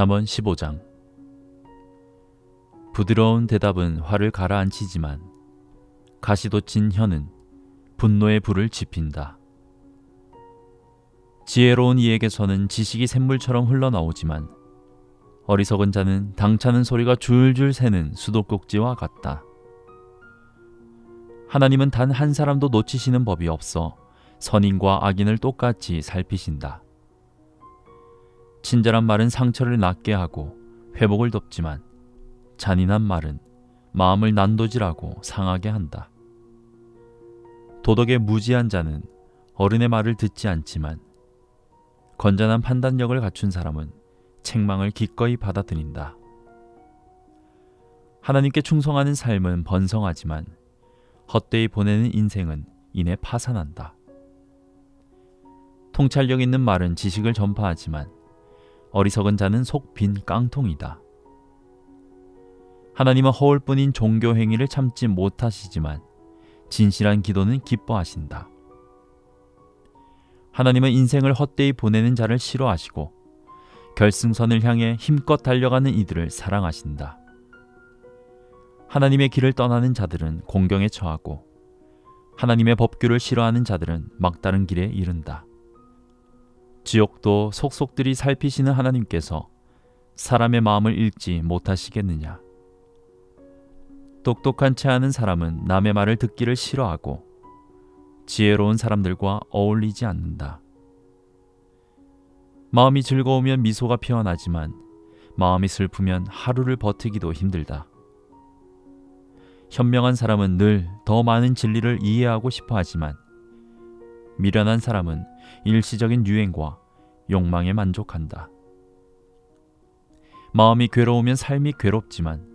잠언 15장 부드러운 대답은 화를 가라앉히지만 가시돋친 혀는 분노의 불을 지핀다. 지혜로운 이에게서는 지식이 샘물처럼 흘러나오지만 어리석은 자는 당차는 소리가 줄줄 새는 수도꼭지와 같다. 하나님은 단 한 사람도 놓치시는 법이 없어 선인과 악인을 똑같이 살피신다. 친절한 말은 상처를 낫게 하고 회복을 돕지만 잔인한 말은 마음을 난도질하고 상하게 한다. 도덕에 무지한 자는 어른의 말을 듣지 않지만 건전한 판단력을 갖춘 사람은 책망을 기꺼이 받아들인다. 하나님께 충성하는 삶은 번성하지만 헛되이 보내는 인생은 이내 파산한다. 통찰력 있는 말은 지식을 전파하지만 어리석은 자는 속 빈 깡통이다. 하나님은 허울 뿐인 종교 행위를 참지 못하시지만 진실한 기도는 기뻐하신다. 하나님은 인생을 헛되이 보내는 자를 싫어하시고 결승선을 향해 힘껏 달려가는 이들을 사랑하신다. 하나님의 길을 떠나는 자들은 공경에 처하고 하나님의 법규를 싫어하는 자들은 막다른 길에 이른다. 지옥도 속속들이 살피시는 하나님께서 사람의 마음을 읽지 못하시겠느냐? 똑똑한 채 하는 사람은 남의 말을 듣기를 싫어하고 지혜로운 사람들과 어울리지 않는다. 마음이 즐거우면 미소가 피어나지만 마음이 슬프면 하루를 버티기도 힘들다. 현명한 사람은 늘 더 많은 진리를 이해하고 싶어 하지만 미련한 사람은 일시적인 유행과 욕망에 만족한다. 마음이 괴로우면 삶이 괴롭지만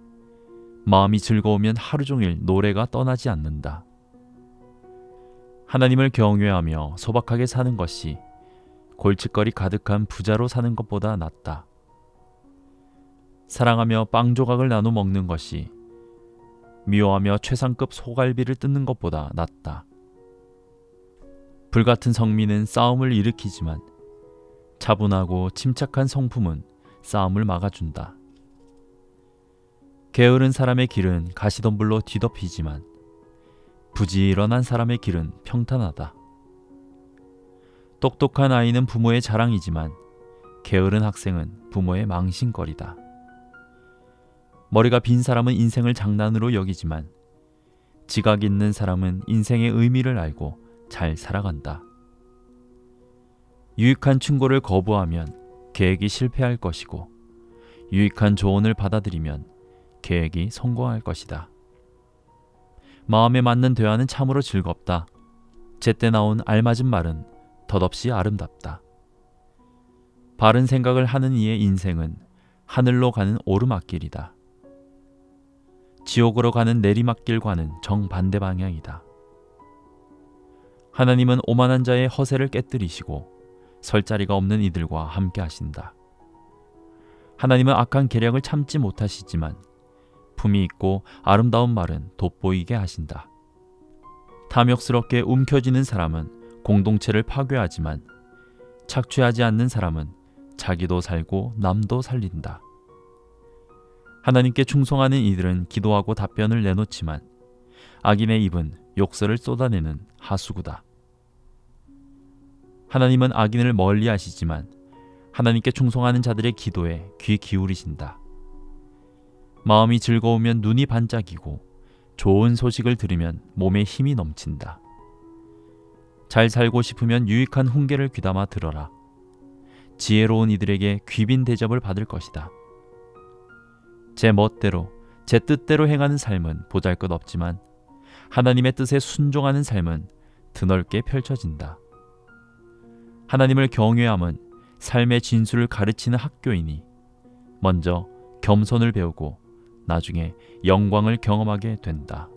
마음이 즐거우면 하루 종일 노래가 떠나지 않는다. 하나님을 경외하며 소박하게 사는 것이 골칫거리 가득한 부자로 사는 것보다 낫다. 사랑하며 빵 조각을 나눠 먹는 것이 미워하며 최상급 소갈비를 뜯는 것보다 낫다. 불같은 성민은 싸움을 일으키지만 차분하고 침착한 성품은 싸움을 막아준다. 게으른 사람의 길은 가시덤불로 뒤덮이지만 부지런한 사람의 길은 평탄하다. 똑똑한 아이는 부모의 자랑이지만 게으른 학생은 부모의 망신거리다. 머리가 빈 사람은 인생을 장난으로 여기지만 지각 있는 사람은 인생의 의미를 알고 잘 살아간다. 유익한 충고를 거부하면 계획이 실패할 것이고 유익한 조언을 받아들이면 계획이 성공할 것이다. 마음에 맞는 대화는 참으로 즐겁다. 제때 나온 알맞은 말은 덧없이 아름답다. 바른 생각을 하는 이의 인생은 하늘로 가는 오르막길이다. 지옥으로 가는 내리막길과는 정반대 방향이다. 하나님은 오만한 자의 허세를 깨뜨리시고 설 자리가 없는 이들과 함께 하신다. 하나님은 악한 계략을 참지 못하시지만 품이 있고 아름다운 말은 돋보이게 하신다. 탐욕스럽게 움켜쥐는 사람은 공동체를 파괴하지만 착취하지 않는 사람은 자기도 살고 남도 살린다. 하나님께 충성하는 이들은 기도하고 답변을 내놓지만 악인의 입은 욕설을 쏟아내는 하수구다. 하나님은 악인을 멀리 하시지만 하나님께 충성하는 자들의 기도에 귀 기울이신다. 마음이 즐거우면 눈이 반짝이고 좋은 소식을 들으면 몸에 힘이 넘친다. 잘 살고 싶으면 유익한 훈계를 귀담아 들어라. 지혜로운 이들에게 귀빈 대접을 받을 것이다. 제 멋대로 제 뜻대로 행하는 삶은 보잘 것 없지만 하나님의 뜻에 순종하는 삶은 드넓게 펼쳐진다. 하나님을 경외함은 삶의 진수를 가르치는 학교이니 먼저 겸손을 배우고 나중에 영광을 경험하게 된다.